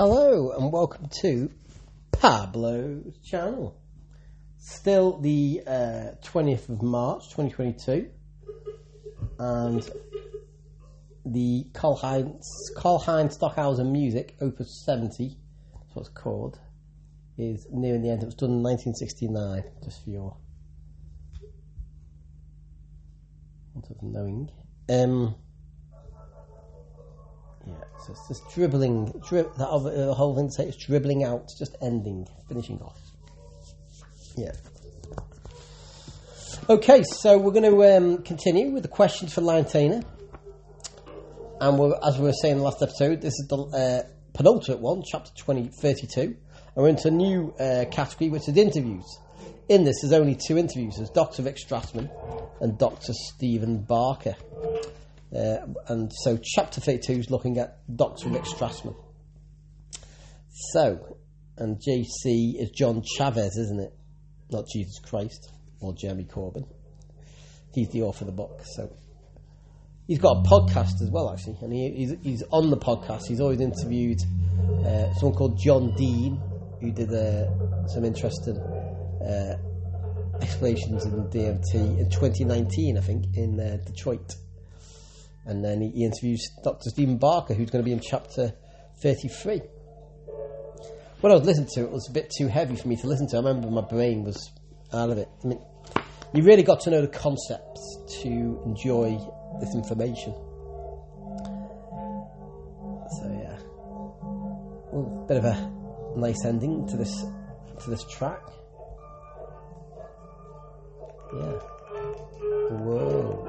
Hello and welcome to Pablo's channel. Still the uh, 20th of March 2022 and the Karl-Heinz, Karl-Heinz Stockhausen Music, Opus 70, that's what it's called, is nearing the end. It was done in 1969, just for your want of knowing. Um, yeah, so it's just dribbling, drib- that other, the whole thing is dribbling out, just ending, finishing off. Yeah. Okay, so we're going to um, continue with the questions for Liontainer. And as we were saying in the last episode, this is the uh, penultimate one, chapter 20, 32. And we're into a new uh, category, which is interviews. In this, there's only two interviews. There's Dr. Rick Strassman and Dr. Stephen Barker. Uh, and so chapter 32 is looking at Dr. Rick Strassman. So, and JC is John Chavez, isn't it? Not Jesus Christ or Jeremy Corbyn. He's the author of the book, so he's got a podcast as well, actually, and he, he's, he's on the podcast. He's always interviewed uh, someone called John Dean, who did uh, some interesting uh, explanations in DMT in 2019, I think, in uh, Detroit. And then he, interviews Dr. Stephen Barker, who's going to be in chapter 33. When I was listening to it, it was a bit too heavy for me to listen to. I remember my brain was out of it. I mean, you really got to know the concepts to enjoy this information. So yeah, well, bit of a nice ending to this to this track. Yeah. Whoa.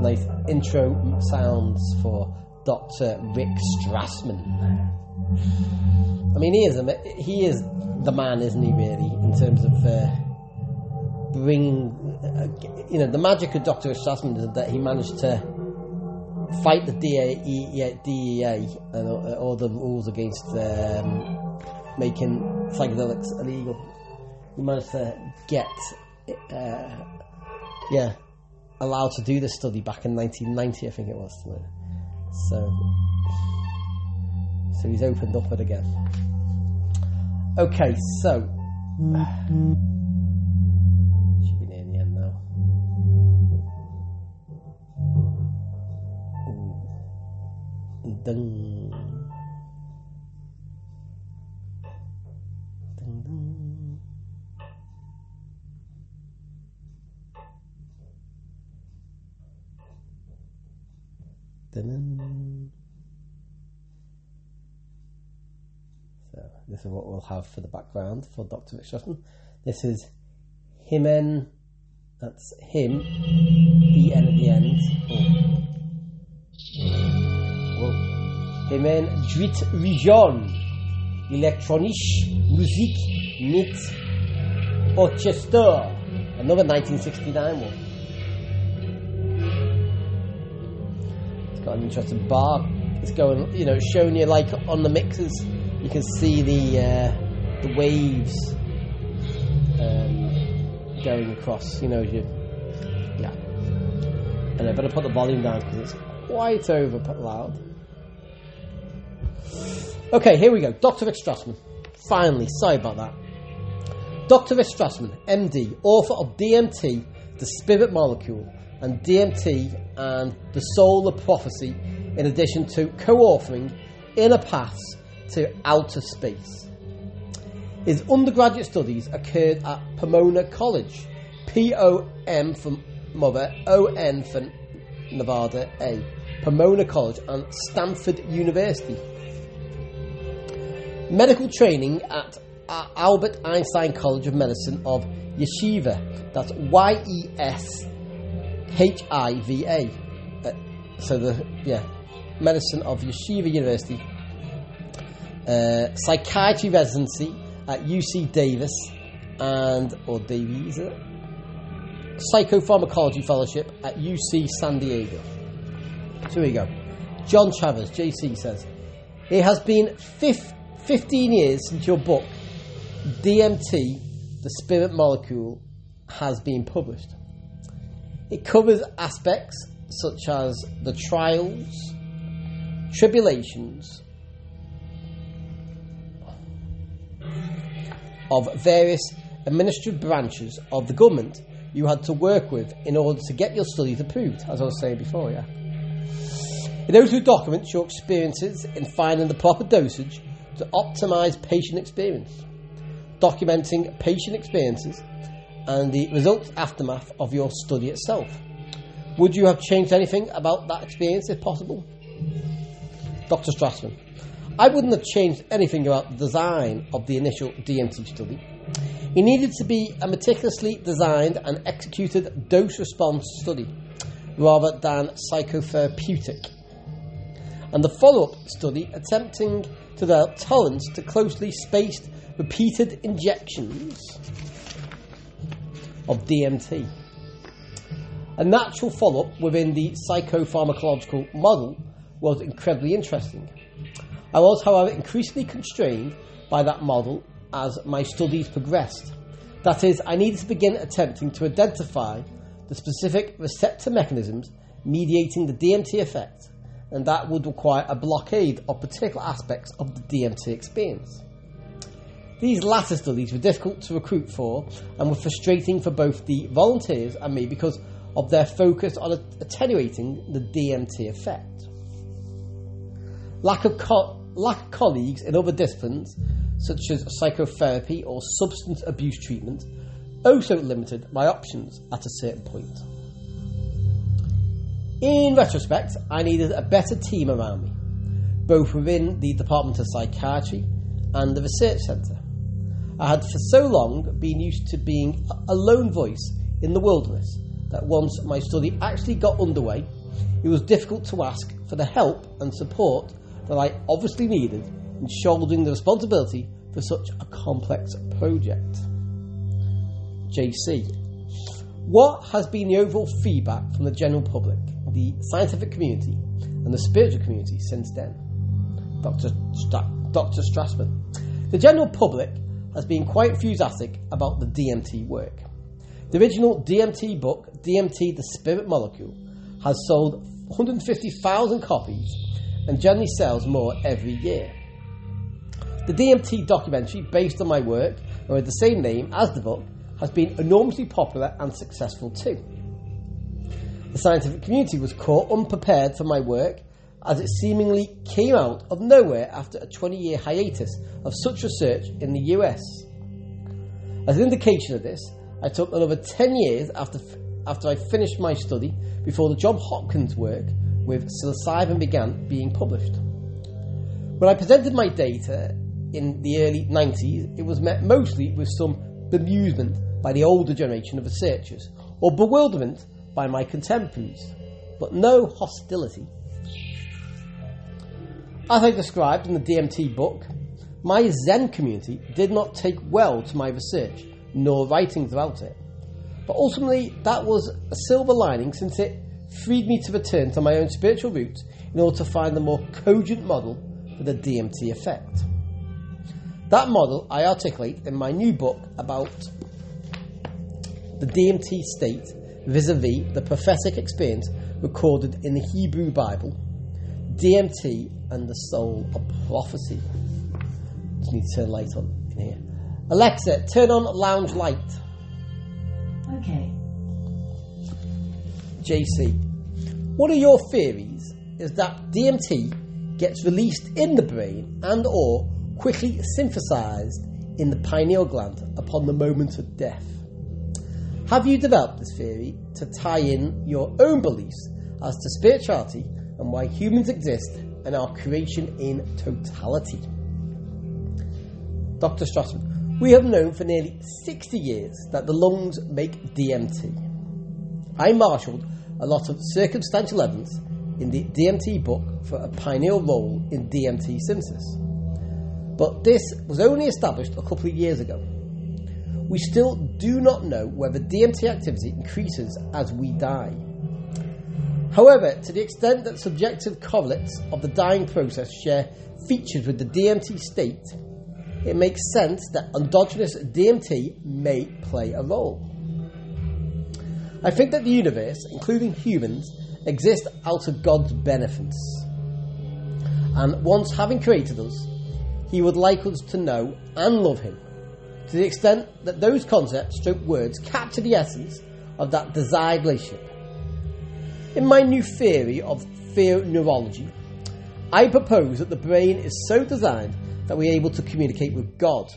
Nice intro sounds for Dr. Rick Strassman. I mean, he is a, he is the man, isn't he? Really, in terms of uh, bringing, uh, you know, the magic of Dr. Strassman is that he managed to fight the DEA, DEA and uh, all the rules against um, making psychedelics illegal. To get, uh, yeah, allowed to do this study back in 1990, I think it was. So, so he's opened up it again. Okay, so should be near the end now. Ooh. Dun, So this is what we'll have for the background for Dr. Strassman. This is Hymnen, that's him, the N at the end. Oh. Hymnen Dritte Region, Elektronische Musik mit Orchester. Another 1969 one. Got an interesting bar. It's going, you know, showing you like on the mixers, You can see the uh, the waves um, going across. You know, you yeah. And I better put the volume down because it's quite over loud. Okay, here we go. Dr. Rick Strassman. Finally, sorry about that. Dr. Rick Strassman, MD, author of DMT, The Spirit Molecule, and DMT and The Soul of Prophecy, in addition to co authoring Inner Paths to Outer Space. His undergraduate studies occurred at Pomona College, P O M for Mother, O N for Nevada, A, Pomona College, and Stanford University. Medical training at Albert Einstein College of Medicine of Yeshiva, that's Y E S H I V A. Uh, so the yeah, medicine of Yeshiva University. Uh, psychiatry residency at UC Davis and or Davies. Psychopharmacology fellowship at UC San Diego. So here we go. John Chavez, JC says, It has been fif- 15 years since your book, DMT, the spirit molecule, has been published. It covers aspects such as the trials, tribulations of various administrative branches of the government you had to work with in order to get your studies approved, as I was saying before, yeah. It also documents your experiences in finding the proper dosage to optimize patient experience, documenting patient experiences and the results aftermath of your study itself. Would you have changed anything about that experience if possible? Dr. Strassman. I wouldn't have changed anything about the design of the initial DMT study. It needed to be a meticulously designed and executed dose response study rather than psychotherapeutic. And the follow up study attempting to develop tolerance to closely spaced, repeated injections of DMT. A natural follow up within the psychopharmacological model was incredibly interesting. I was, however, increasingly constrained by that model as my studies progressed. That is, I needed to begin attempting to identify the specific receptor mechanisms mediating the DMT effect, and that would require a blockade of particular aspects of the DMT experience. These latter studies were difficult to recruit for and were frustrating for both the volunteers and me because of their focus on attenuating the DMT effect. Lack of, co- lack of colleagues in other disciplines, such as psychotherapy or substance abuse treatment, also limited my options at a certain point. In retrospect, I needed a better team around me, both within the Department of Psychiatry and the Research Centre. I had for so long been used to being a lone voice in the wilderness that once my study actually got underway, it was difficult to ask for the help and support that I obviously needed in shouldering the responsibility for such a complex project. JC. What has been the overall feedback from the general public, the scientific community, and the spiritual community since then? Dr. Stra- Dr. Strassman. The general public has been quite enthusiastic about the DMT work. The original DMT book, DMT the Spirit Molecule, has sold 150,000 copies and generally sells more every year. The DMT documentary, based on my work and with the same name as the book, has been enormously popular and successful too. The scientific community was caught unprepared for my work as it seemingly came out of nowhere after a 20 year hiatus of such research in the US. As an indication of this, I took another 10 years after, after I finished my study before the John Hopkins work with psilocybin began being published. When I presented my data in the early 90s, it was met mostly with some bemusement by the older generation of researchers or bewilderment by my contemporaries, but no hostility. As I described in the DMT book, my Zen community did not take well to my research nor writings about it. But ultimately, that was a silver lining since it freed me to return to my own spiritual roots in order to find a more cogent model for the DMT effect. That model I articulate in my new book about the DMT state vis a vis the prophetic experience recorded in the Hebrew Bible, DMT and the soul of prophecy. Just need to turn light on in here. Alexa, turn on lounge light. Okay. JC, what are your theories? Is that DMT gets released in the brain and or quickly synthesized in the pineal gland upon the moment of death? Have you developed this theory to tie in your own beliefs as to spirituality and why humans exist and our creation in totality? Dr. Strassman, we have known for nearly 60 years that the lungs make DMT. I marshalled a lot of circumstantial evidence in the DMT book for a pineal role in DMT synthesis. But this was only established a couple of years ago. We still do not know whether DMT activity increases as we die. However, to the extent that subjective correlates of the dying process share features with the DMT state, it makes sense that endogenous DMT may play a role. I think that the universe, including humans, exists out of God's beneficence. And once having created us, He would like us to know and love Him to the extent that those concepts, stroke words, capture the essence of that desired relationship. In my new theory of fear theoneurology, I propose that the brain is so designed that we're able to communicate with God,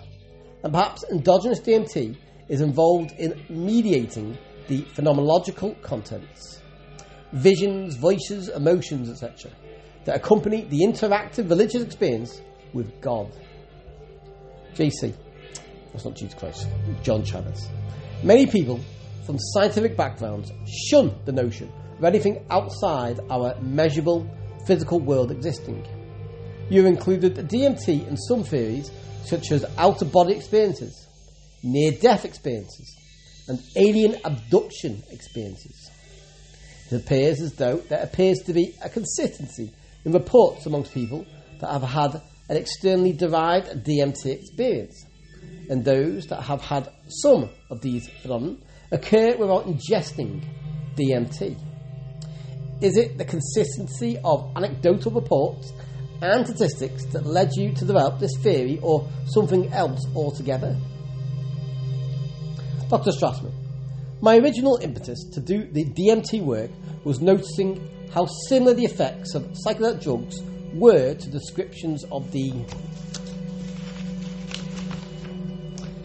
and perhaps endogenous DMT is involved in mediating the phenomenological contents, visions, voices, emotions, etc., that accompany the interactive religious experience with God. JC, that's not Jesus Christ, John Chavez. Many people from scientific backgrounds shun the notion of anything outside our measurable physical world existing. You've included DMT in some theories, such as out of body experiences, near death experiences, and alien abduction experiences. It appears as though there appears to be a consistency in reports amongst people that have had an externally derived DMT experience, and those that have had some of these phenomena occur without ingesting DMT. Is it the consistency of anecdotal reports and statistics that led you to develop this theory or something else altogether? Dr. Strassman, my original impetus to do the DMT work was noticing how similar the effects of psychedelic drugs were to descriptions of the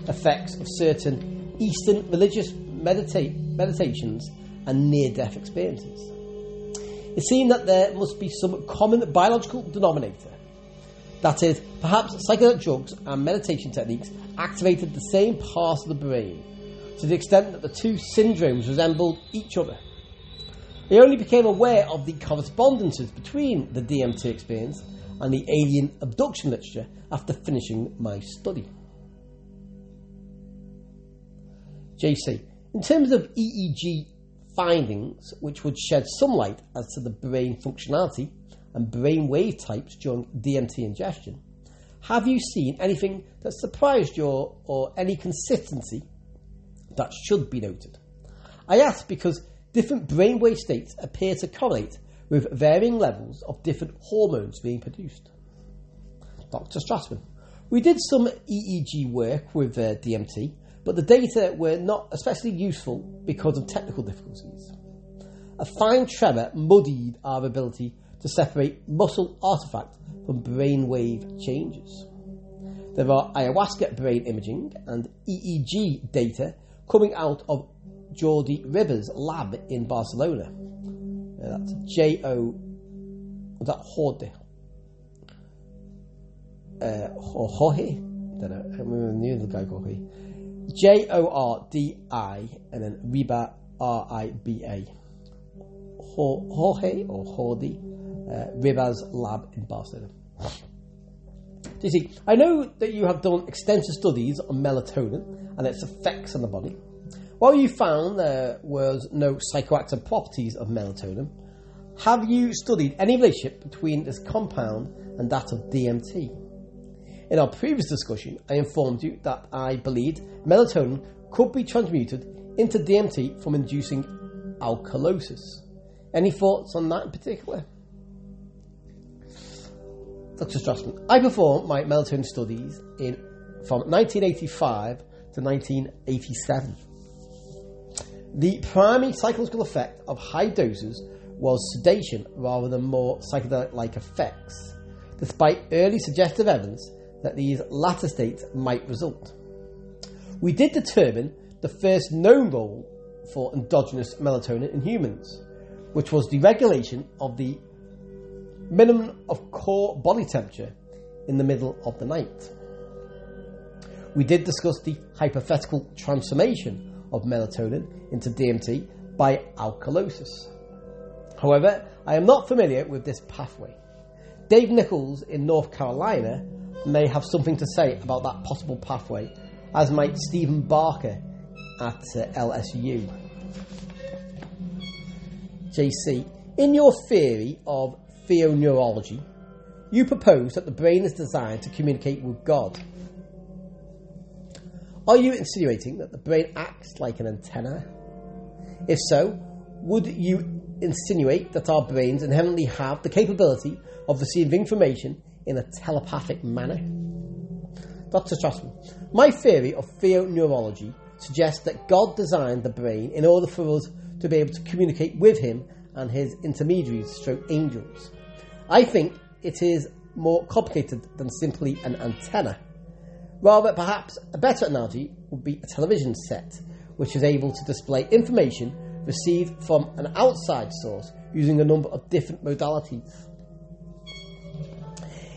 effects of certain Eastern religious medita- meditations and near death experiences. It seemed that there must be some common biological denominator. That is, perhaps psychedelic drugs and meditation techniques activated the same parts of the brain to the extent that the two syndromes resembled each other. I only became aware of the correspondences between the DMT experience and the alien abduction literature after finishing my study. JC, in terms of EEG findings which would shed some light as to the brain functionality and brain wave types during DMT ingestion, have you seen anything that surprised you or, any consistency that should be noted? I ask because different brainwave states appear to correlate with varying levels of different hormones being produced. Dr. Strassman, we did some EEG work with uh, DMT but the data were not especially useful because of technical difficulties. A fine tremor muddied our ability to separate muscle artifact from brainwave changes. There are ayahuasca brain imaging and EEG data coming out of Jordi Riba's lab in Barcelona. Uh, that's J O. That Jordi? Uh, Jorge? I don't know. I remember the the guy Jorge. J O R D I and then Riba R I B A. Jorge or Jordi uh, Riba's Lab in Barcelona. Do you see? I know that you have done extensive studies on melatonin and its effects on the body. While you found there was no psychoactive properties of melatonin, have you studied any relationship between this compound and that of DMT? In our previous discussion, I informed you that I believed melatonin could be transmuted into DMT from inducing alkalosis. Any thoughts on that in particular? Dr. Strassman, I performed my melatonin studies in from 1985 to 1987. The primary psychological effect of high doses was sedation rather than more psychedelic like effects, despite early suggestive evidence that these latter states might result. We did determine the first known role for endogenous melatonin in humans, which was the regulation of the minimum of core body temperature in the middle of the night. We did discuss the hypothetical transformation of melatonin into DMT by alkalosis. However, I am not familiar with this pathway. Dave Nichols in North Carolina may have something to say about that possible pathway, as might Stephen Barker at uh, LSU. JC, in your theory of theoneurology, you propose that the brain is designed to communicate with God. Are you insinuating that the brain acts like an antenna? If so, would you insinuate that our brains inherently have the capability of receiving information in a telepathic manner? Dr. Strassman, my theory of theoneurology suggests that God designed the brain in order for us to be able to communicate with Him and His intermediaries, stroke angels. I think it is more complicated than simply an antenna. Rather, perhaps a better analogy would be a television set, which is able to display information received from an outside source using a number of different modalities.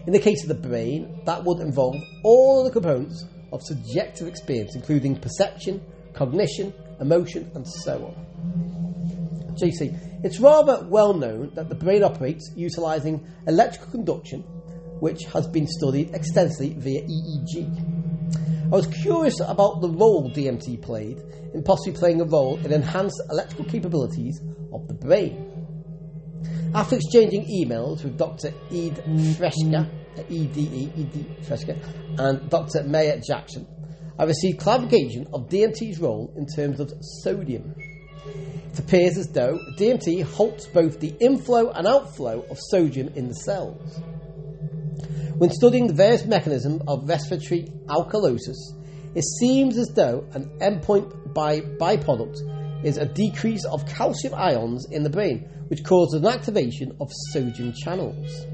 In the case of the brain, that would involve all the components of subjective experience, including perception, cognition, emotion, and so on. JC, it's rather well known that the brain operates utilizing electrical conduction, which has been studied extensively via EEG. I was curious about the role DMT played in possibly playing a role in enhanced electrical capabilities of the brain. After exchanging emails with Dr. Ede Frecska, E-D-E, E-D Frecska, and Dr. Mayer Jackson, I received clarification of DMT's role in terms of sodium. It appears as though DMT halts both the inflow and outflow of sodium in the cells. When studying the various mechanisms of respiratory alkalosis, it seems as though an endpoint by byproduct is a decrease of calcium ions in the brain, which causes an activation of sodium channels.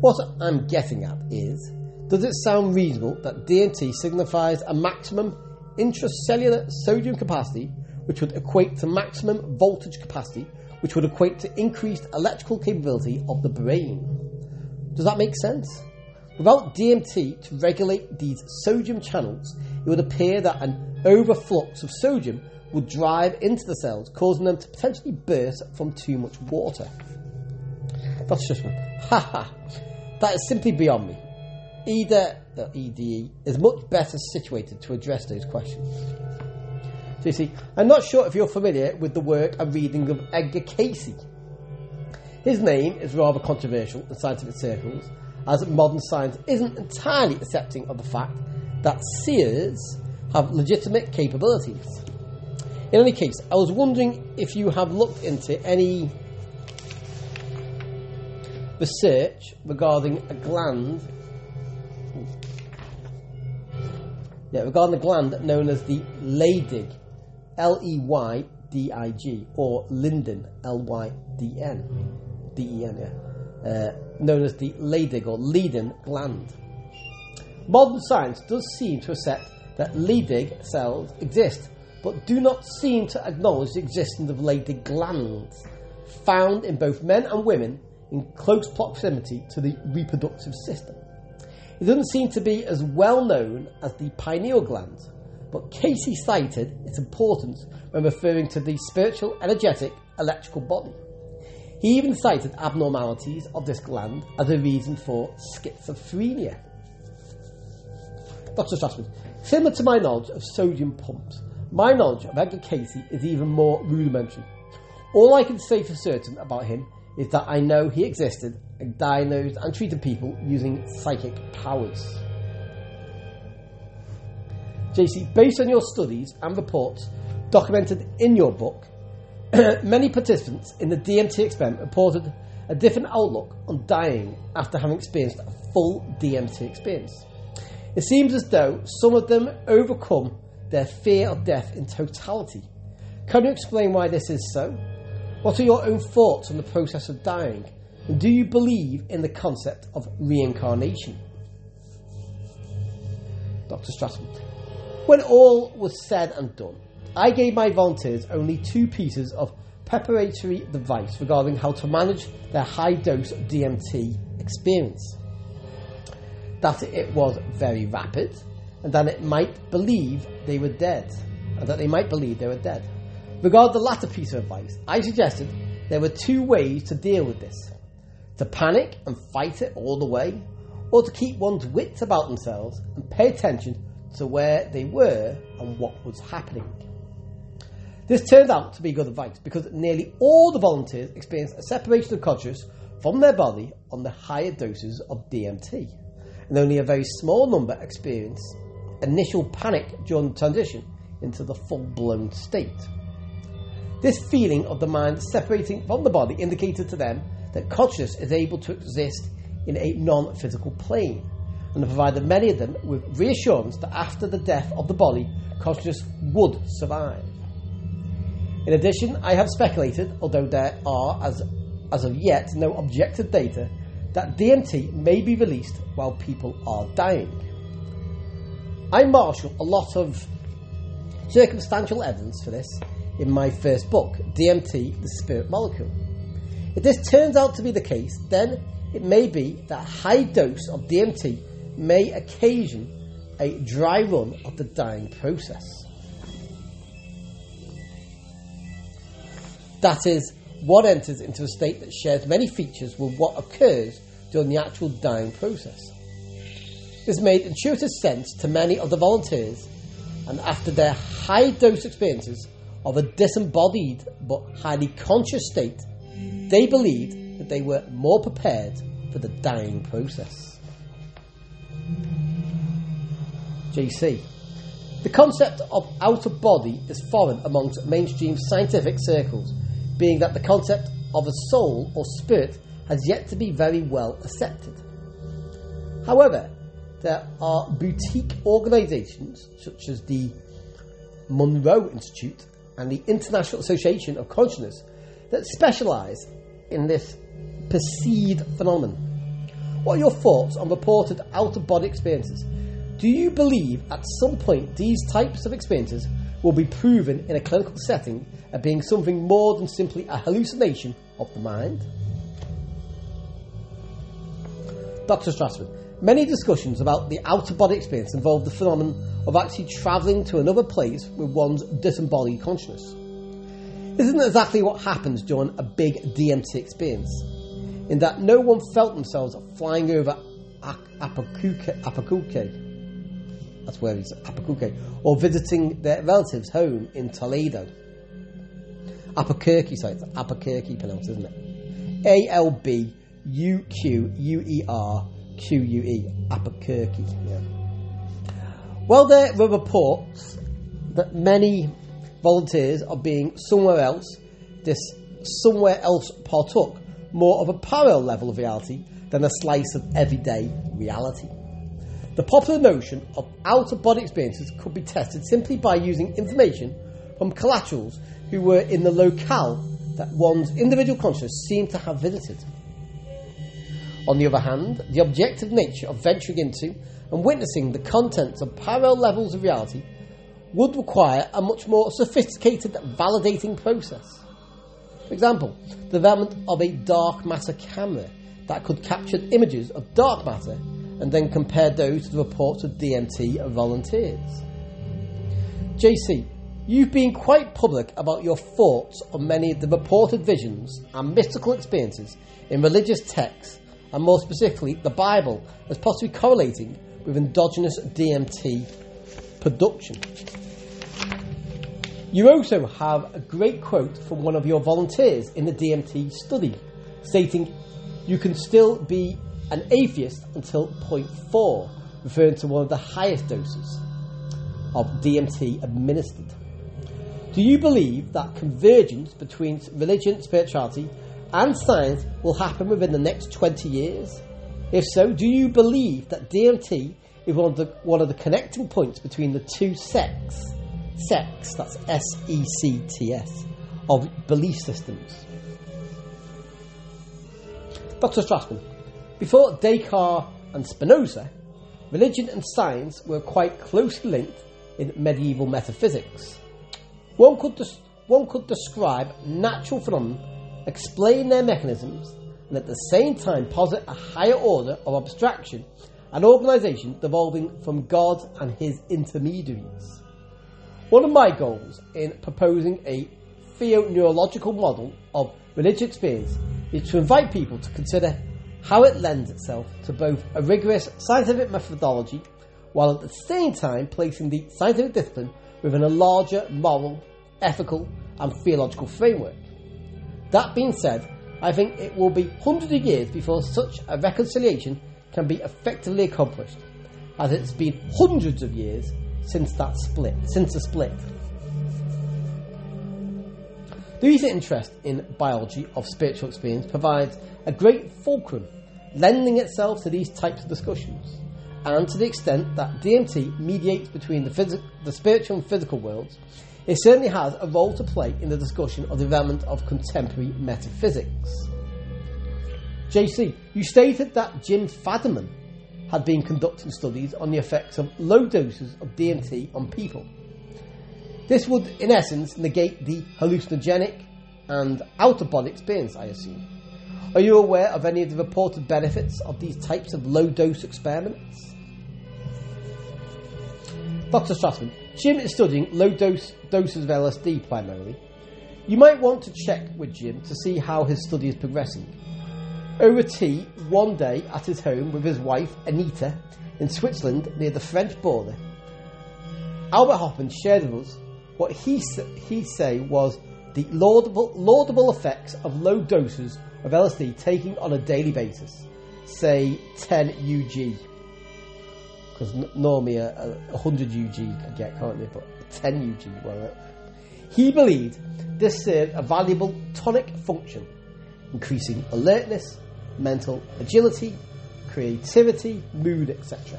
What I'm getting at is does it sound reasonable that DMT signifies a maximum intracellular sodium capacity, which would equate to maximum voltage capacity, which would equate to increased electrical capability of the brain? Does that make sense? Without DMT to regulate these sodium channels, it would appear that an overflux of sodium would drive into the cells, causing them to potentially burst from too much water. That's just one. Ha ha. That is simply beyond me. Either the EDE is much better situated to address those questions. So you see, I'm not sure if you're familiar with the work and reading of Edgar Cayce. His name is rather controversial in scientific circles, as modern science isn't entirely accepting of the fact that seers have legitimate capabilities. In any case, I was wondering if you have looked into any research regarding a gland. Yeah, regarding a gland known as the Leydig, L E Y D I G, or Linden, L Y D N, D E N, yeah, uh, known as the Leydig or Leyden gland. Modern science does seem to accept that Leydig cells exist, but do not seem to acknowledge the existence of Leydig glands, found in both men and women in close proximity to the reproductive system. It doesn't seem to be as well known as the pineal gland, but Cayce cited its importance when referring to the spiritual, energetic, electrical body. He even cited abnormalities of this gland as a reason for schizophrenia. Dr. Strassman, similar to my knowledge of sodium pumps, my knowledge of Edgar Cayce is even more rudimentary. All I can say for certain about him is that I know he existed and diagnosed and treated people using psychic powers. JC, based on your studies and reports documented in your book, many participants in the DMT experiment reported a different outlook on dying after having experienced a full DMT experience. It seems as though some of them overcome their fear of death in totality. Can you explain why this is so? What are your own thoughts on the process of dying? And do you believe in the concept of reincarnation? Dr. Strassman. When all was said and done, I gave my volunteers only two pieces of preparatory advice regarding how to manage their high dose DMT experience. That it was very rapid, and that it might believe they were dead, and that they might believe they were dead. Regarding the latter piece of advice, I suggested there were two ways to deal with this to panic and fight it all the way, or to keep one's wits about themselves and pay attention to where they were and what was happening. This turned out to be good advice because nearly all the volunteers experienced a separation of consciousness from their body on the higher doses of DMT, and only a very small number experienced initial panic during the transition into the full blown state. This feeling of the mind separating from the body indicated to them that consciousness is able to exist in a non physical plane, and provided many of them with reassurance that after the death of the body, consciousness would survive. In addition, I have speculated, although there are, as, as of yet, no objective data, that DMT may be released while people are dying. I marshal a lot of circumstantial evidence for this in my first book, DMT, the Spirit Molecule. If this turns out to be the case, then it may be that a high dose of DMT may occasion a dry run of the dying process. That is, one enters into a state that shares many features with what occurs during the actual dying process. This made intuitive sense to many of the volunteers, and after their high dose experiences of a disembodied but highly conscious state, they believed that they were more prepared for the dying process. JC. The concept of out of body is foreign amongst mainstream scientific circles, being that the concept of a soul or spirit has yet to be very well accepted. However, there are boutique organisations such as the Monroe Institute and the International Association of Consciousness that specialise in this perceived phenomenon. What are your thoughts on reported out of body experiences? Do you believe at some point these types of experiences will be proven in a clinical setting as being something more than simply a hallucination of the mind? Dr. Strassman, many discussions about the outer body experience involve the phenomenon of actually travelling to another place with one's disembodied consciousness. Isn't exactly what happens during a big DMT experience, in that no one felt themselves flying over Apakuke, that's where he's Apakuke, or visiting their relatives' home in Toledo. Albuquerque, sorry, it's Albuquerque pronounced, isn't it? A L B U Q U E R Q U E, Albuquerque. Yeah. Well, there were reports that many volunteers are being somewhere else. This somewhere else partook more of a parallel level of reality than a slice of everyday reality. The popular notion of out of body experiences could be tested simply by using information from collaterals who were in the locale that one's individual consciousness seemed to have visited. On the other hand, the objective nature of venturing into and witnessing the contents of parallel levels of reality would require a much more sophisticated validating process. For example, the development of a dark matter camera that could capture images of dark matter and then compare those to the reports of DMT volunteers. JC, you've been quite public about your thoughts on many of the reported visions and mystical experiences in religious texts, and more specifically the Bible, as possibly correlating with endogenous DMT production. You also have a great quote from one of your volunteers in the DMT study, stating, You can still be an atheist until 0.4, referring to one of the highest doses of DMT administered. Do you believe that convergence between religion, spirituality, and science will happen within the next 20 years? If so, do you believe that DMT is one of the, one of the connecting points between the two sects, sects, that's S E C T S, of belief systems? Dr. Strassman, before Descartes and Spinoza, religion and science were quite closely linked in medieval metaphysics. One could, des- one could describe natural phenomena, explain their mechanisms, and at the same time posit a higher order of abstraction and organisation devolving from God and his intermediaries. One of my goals in proposing a theo-neurological model of religious experience is to invite people to consider how it lends itself to both a rigorous scientific methodology while at the same time placing the scientific discipline within a larger moral, ethical, and theological framework. That being said, I think it will be hundreds of years before such a reconciliation can be effectively accomplished. as it's been hundreds of years since that split, since the split. The recent interest in biology of spiritual experience provides a great fulcrum, lending itself to these types of discussions. And to the extent that DMT mediates between the, phys- the spiritual and physical worlds, it certainly has a role to play in the discussion of the development of contemporary metaphysics. JC, you stated that Jim Fadiman had been conducting studies on the effects of low doses of DMT on people. This would, in essence, negate the hallucinogenic and out of body experience, I assume. Are you aware of any of the reported benefits of these types of low dose experiments? Dr. Strassman, Jim is studying low dose doses of LSD primarily. You might want to check with Jim to see how his study is progressing. Over tea one day at his home with his wife Anita in Switzerland near the French border, Albert Hofmann shared with us what he he say was the laudable, laudable effects of low doses of LSD taking on a daily basis, say 10 UG. Because normally a, a 100 UG could get, can't you? But 10 UG, well, uh, he believed this served a valuable tonic function, increasing alertness, mental agility, creativity, mood, etc.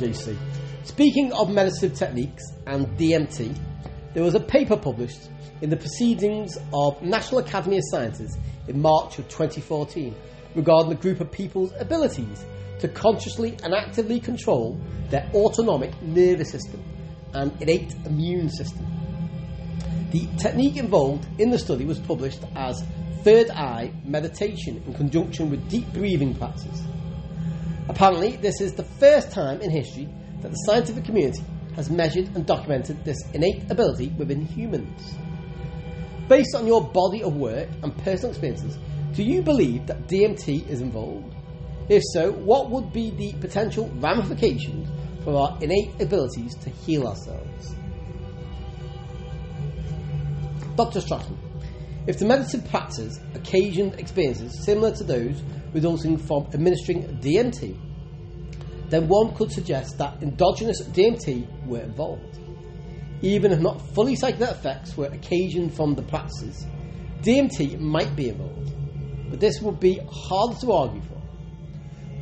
JC. Speaking of meditative techniques and DMT, there was a paper published in the Proceedings of National Academy of Sciences in March of 2014 regarding a group of people's abilities to consciously and actively control their autonomic nervous system and innate immune system. The technique involved in the study was published as third eye meditation in conjunction with deep breathing practices. Apparently, this is the first time in history that the scientific community has measured and documented this innate ability within humans. Based on your body of work and personal experiences, do you believe that DMT is involved? If so, what would be the potential ramifications for our innate abilities to heal ourselves? Dr. Strassman, if the medicine practice occasioned experiences similar to those resulting from administering DMT, then one could suggest that endogenous DMT were involved. Even if not fully psychedelic effects were occasioned from the practices, DMT might be involved, but this would be hard to argue for.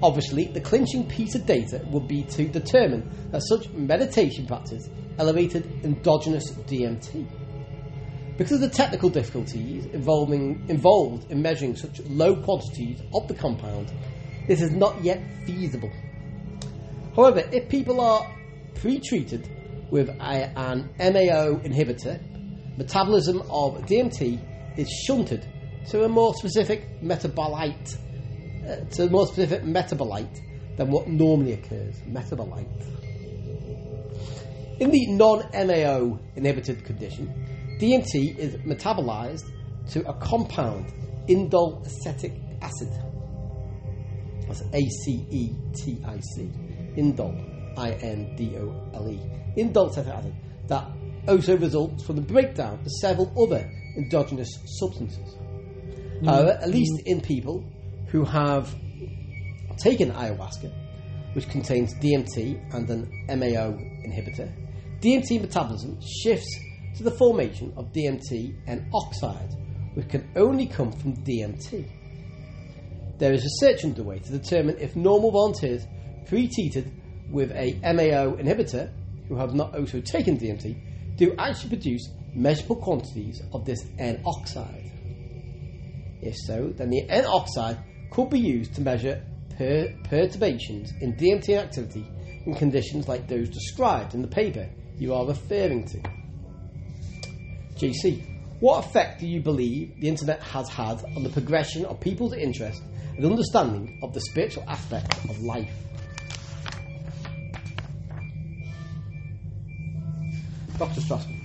Obviously, the clinching piece of data would be to determine that such meditation practice elevated endogenous DMT. Because of the technical difficulties involving, involved in measuring such low quantities of the compound, this is not yet feasible. However, if people are pre-treated with a, an MAO inhibitor, metabolism of DMT is shunted to a more specific metabolite, uh, to a more specific metabolite than what normally occurs. Metabolite. In the non-MAO inhibited condition, DMT is metabolized to a compound, indole acetic acid. That's A C E T I C. Indole, I N D O L E. Indole acid. That also results from the breakdown of several other endogenous substances. Mm-hmm. However, at least mm-hmm. in people who have taken ayahuasca, which contains DMT and an MAO inhibitor, DMT metabolism shifts to the formation of DMT N oxide, which can only come from DMT. There is research underway to determine if normal volunteers pre-treated with a MAO inhibitor who have not also taken DMT do actually produce measurable quantities of this N oxide. If so, then the N oxide could be used to measure per- perturbations in DMT activity in conditions like those described in the paper you are referring to. JC, what effect do you believe the internet has had on the progression of people's interest and understanding of the spiritual aspect of life? Dr. Strassman.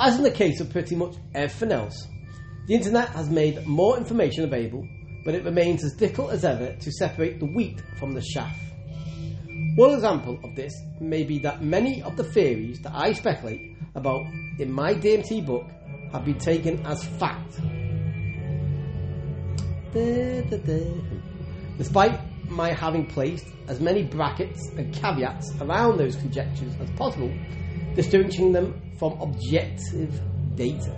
As in the case of pretty much everything else, the internet has made more information available, but it remains as difficult as ever to separate the wheat from the chaff. One example of this may be that many of the theories that I speculate about in my DMT book have been taken as fact. Despite my having placed as many brackets and caveats around those conjectures as possible, distinguishing them from objective data.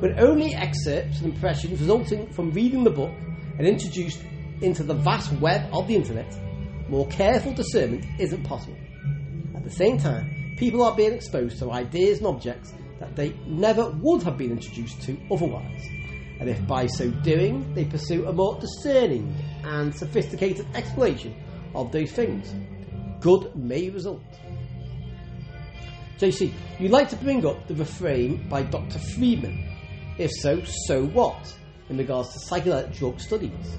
But only excerpts and impressions resulting from reading the book and introduced into the vast web of the internet, more careful discernment isn't possible. At the same time, people are being exposed to ideas and objects that they never would have been introduced to otherwise. And if by so doing they pursue a more discerning and sophisticated explanation of those things, good may result. JC, you'd like to bring up the refrain by Dr. Friedman. If so, so what in regards to psychedelic drug studies?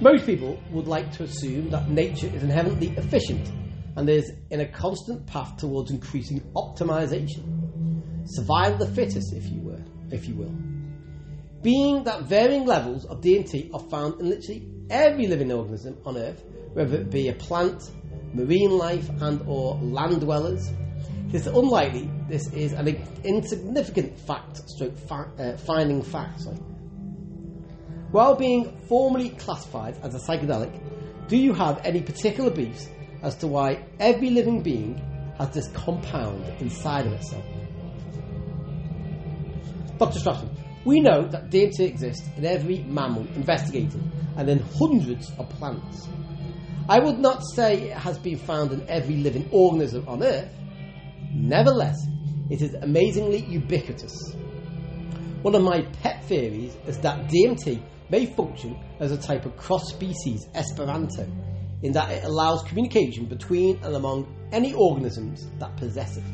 Most people would like to assume that nature is inherently efficient and is in a constant path towards increasing optimization. Survival of the fittest, if you were, if you will. Being that varying levels of DMT are found in literally every living organism on Earth, whether it be a plant, marine life, and or land dwellers, it is unlikely this is an insignificant fact, stroke fa- uh, finding fact. Sorry. While being formally classified as a psychedelic, do you have any particular beliefs as to why every living being has this compound inside of itself? Dr. Strassman, we know that DMT exists in every mammal investigated and in hundreds of plants. I would not say it has been found in every living organism on Earth. Nevertheless, it is amazingly ubiquitous. One of my pet theories is that DMT may function as a type of cross species Esperanto, in that it allows communication between and among any organisms that possess it.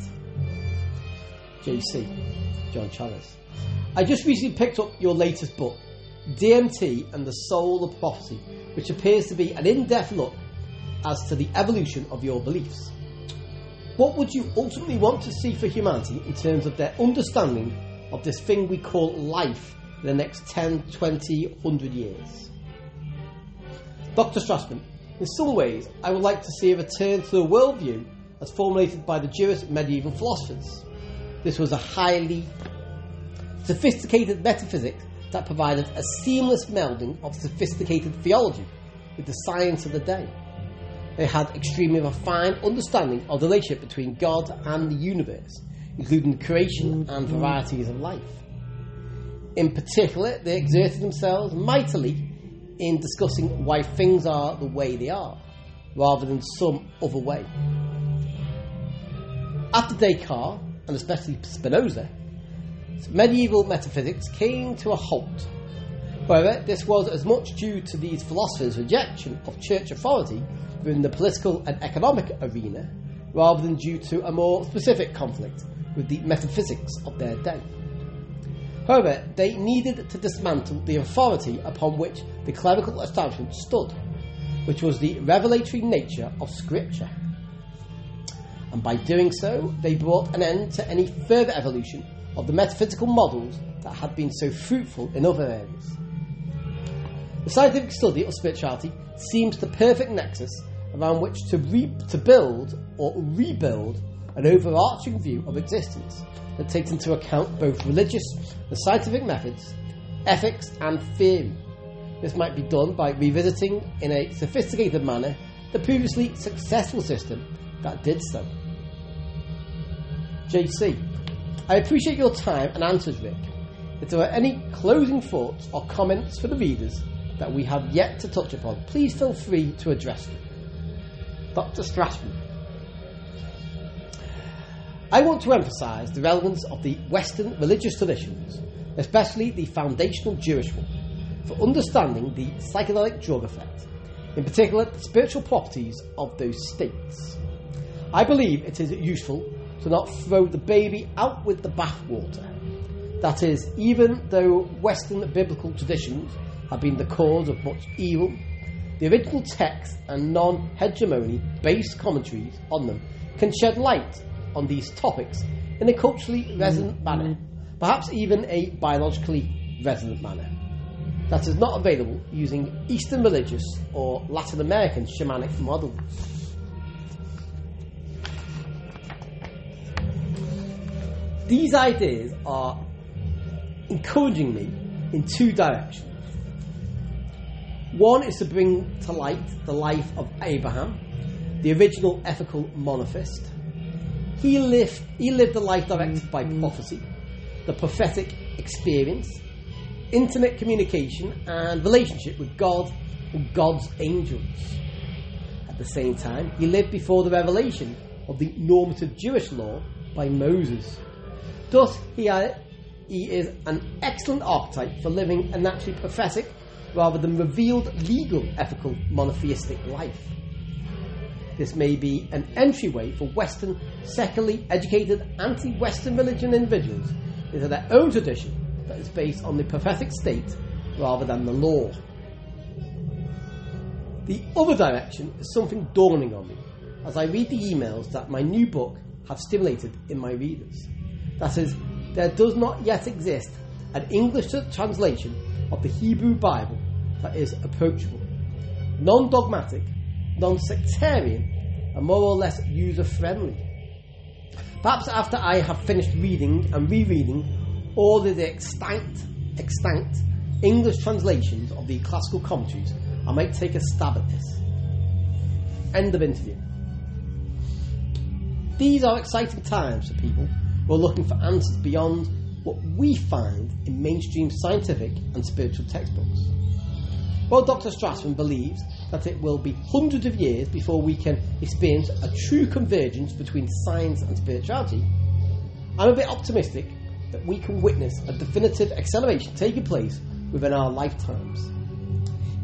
JC, John Chavez. I just recently picked up your latest book, DMT and the Soul of Prophecy, which appears to be an in depth look as to the evolution of your beliefs. What would you ultimately want to see for humanity in terms of their understanding of this thing we call life in the next 10, 20, 100 years? Dr. Strassman, in some ways, I would like to see a return to the worldview as formulated by the Jewish medieval philosophers. This was a highly sophisticated metaphysics that provided a seamless melding of sophisticated theology with the science of the day. They had extremely refined understanding of the relationship between God and the universe, including the creation and varieties of life. In particular, they exerted themselves mightily in discussing why things are the way they are, rather than some other way. After Descartes, and especially Spinoza, medieval metaphysics came to a halt. However, this was as much due to these philosophers' rejection of church authority within the political and economic arena, rather than due to a more specific conflict with the metaphysics of their day. However, they needed to dismantle the authority upon which the clerical establishment stood, which was the revelatory nature of Scripture. And by doing so, they brought an end to any further evolution of the metaphysical models that had been so fruitful in other areas. The scientific study of spirituality seems the perfect nexus around which to, re- to build or rebuild an overarching view of existence that takes into account both religious and scientific methods, ethics, and theory. This might be done by revisiting in a sophisticated manner the previously successful system that did so. JC, I appreciate your time and answers, Rick. If there are any closing thoughts or comments for the readers that we have yet to touch upon, please feel free to address them. Dr. Strassman. I want to emphasise the relevance of the Western religious traditions, especially the foundational Jewish one, for understanding the psychedelic drug effect, in particular the spiritual properties of those states. I believe it is useful to not throw the baby out with the bathwater. That is, even though Western biblical traditions have been the cause of much evil, the original text and non hegemony based commentaries on them can shed light on these topics in a culturally resonant mm. manner, perhaps even a biologically resonant manner. that is not available using Eastern religious or Latin American shamanic models. These ideas are encouraging me in two directions. One is to bring to light the life of Abraham, the original ethical monotheist. He lived, he lived a life directed by prophecy, the prophetic experience, intimate communication, and relationship with God and God's angels. At the same time, he lived before the revelation of the normative Jewish law by Moses. Thus, he, he is an excellent archetype for living a naturally prophetic rather than revealed legal ethical monotheistic life. This may be an entryway for Western, secularly educated, anti Western religion individuals into their own tradition that is based on the prophetic state rather than the law. The other direction is something dawning on me as I read the emails that my new book have stimulated in my readers. That is, there does not yet exist an English translation of the Hebrew Bible that is approachable, non dogmatic, non sectarian, and more or less user friendly. Perhaps after I have finished reading and rereading all of the extant, extant English translations of the classical commentaries, I might take a stab at this. End of interview. These are exciting times for people who are looking for answers beyond what we find in mainstream scientific and spiritual textbooks. While Dr. Strassman believes that it will be hundreds of years before we can experience a true convergence between science and spirituality, I'm a bit optimistic that we can witness a definitive acceleration taking place within our lifetimes.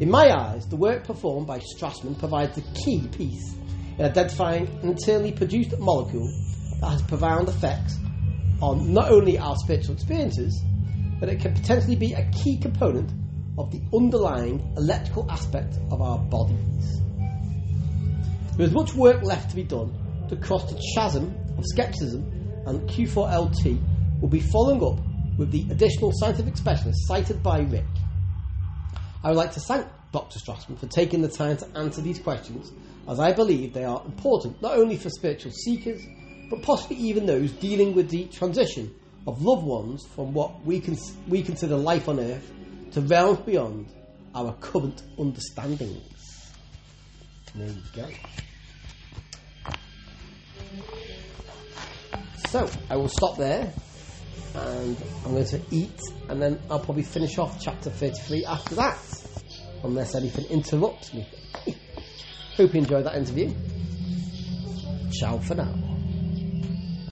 In my eyes, the work performed by Strassman provides the key piece in identifying an internally produced molecule that has profound effects on not only our spiritual experiences, but it can potentially be a key component of the underlying electrical aspect of our bodies. There is much work left to be done to cross the chasm of skepticism, and Q4LT will be following up with the additional scientific specialists cited by Rick. I would like to thank Dr. Strassman for taking the time to answer these questions, as I believe they are important not only for spiritual seekers, but possibly even those dealing with the transition of loved ones from what we, cons- we consider life on earth to realms beyond our current understandings. There you go. So, I will stop there and I'm going to eat and then I'll probably finish off chapter 33 after that, unless anything interrupts me. Hope you enjoyed that interview. Ciao for now.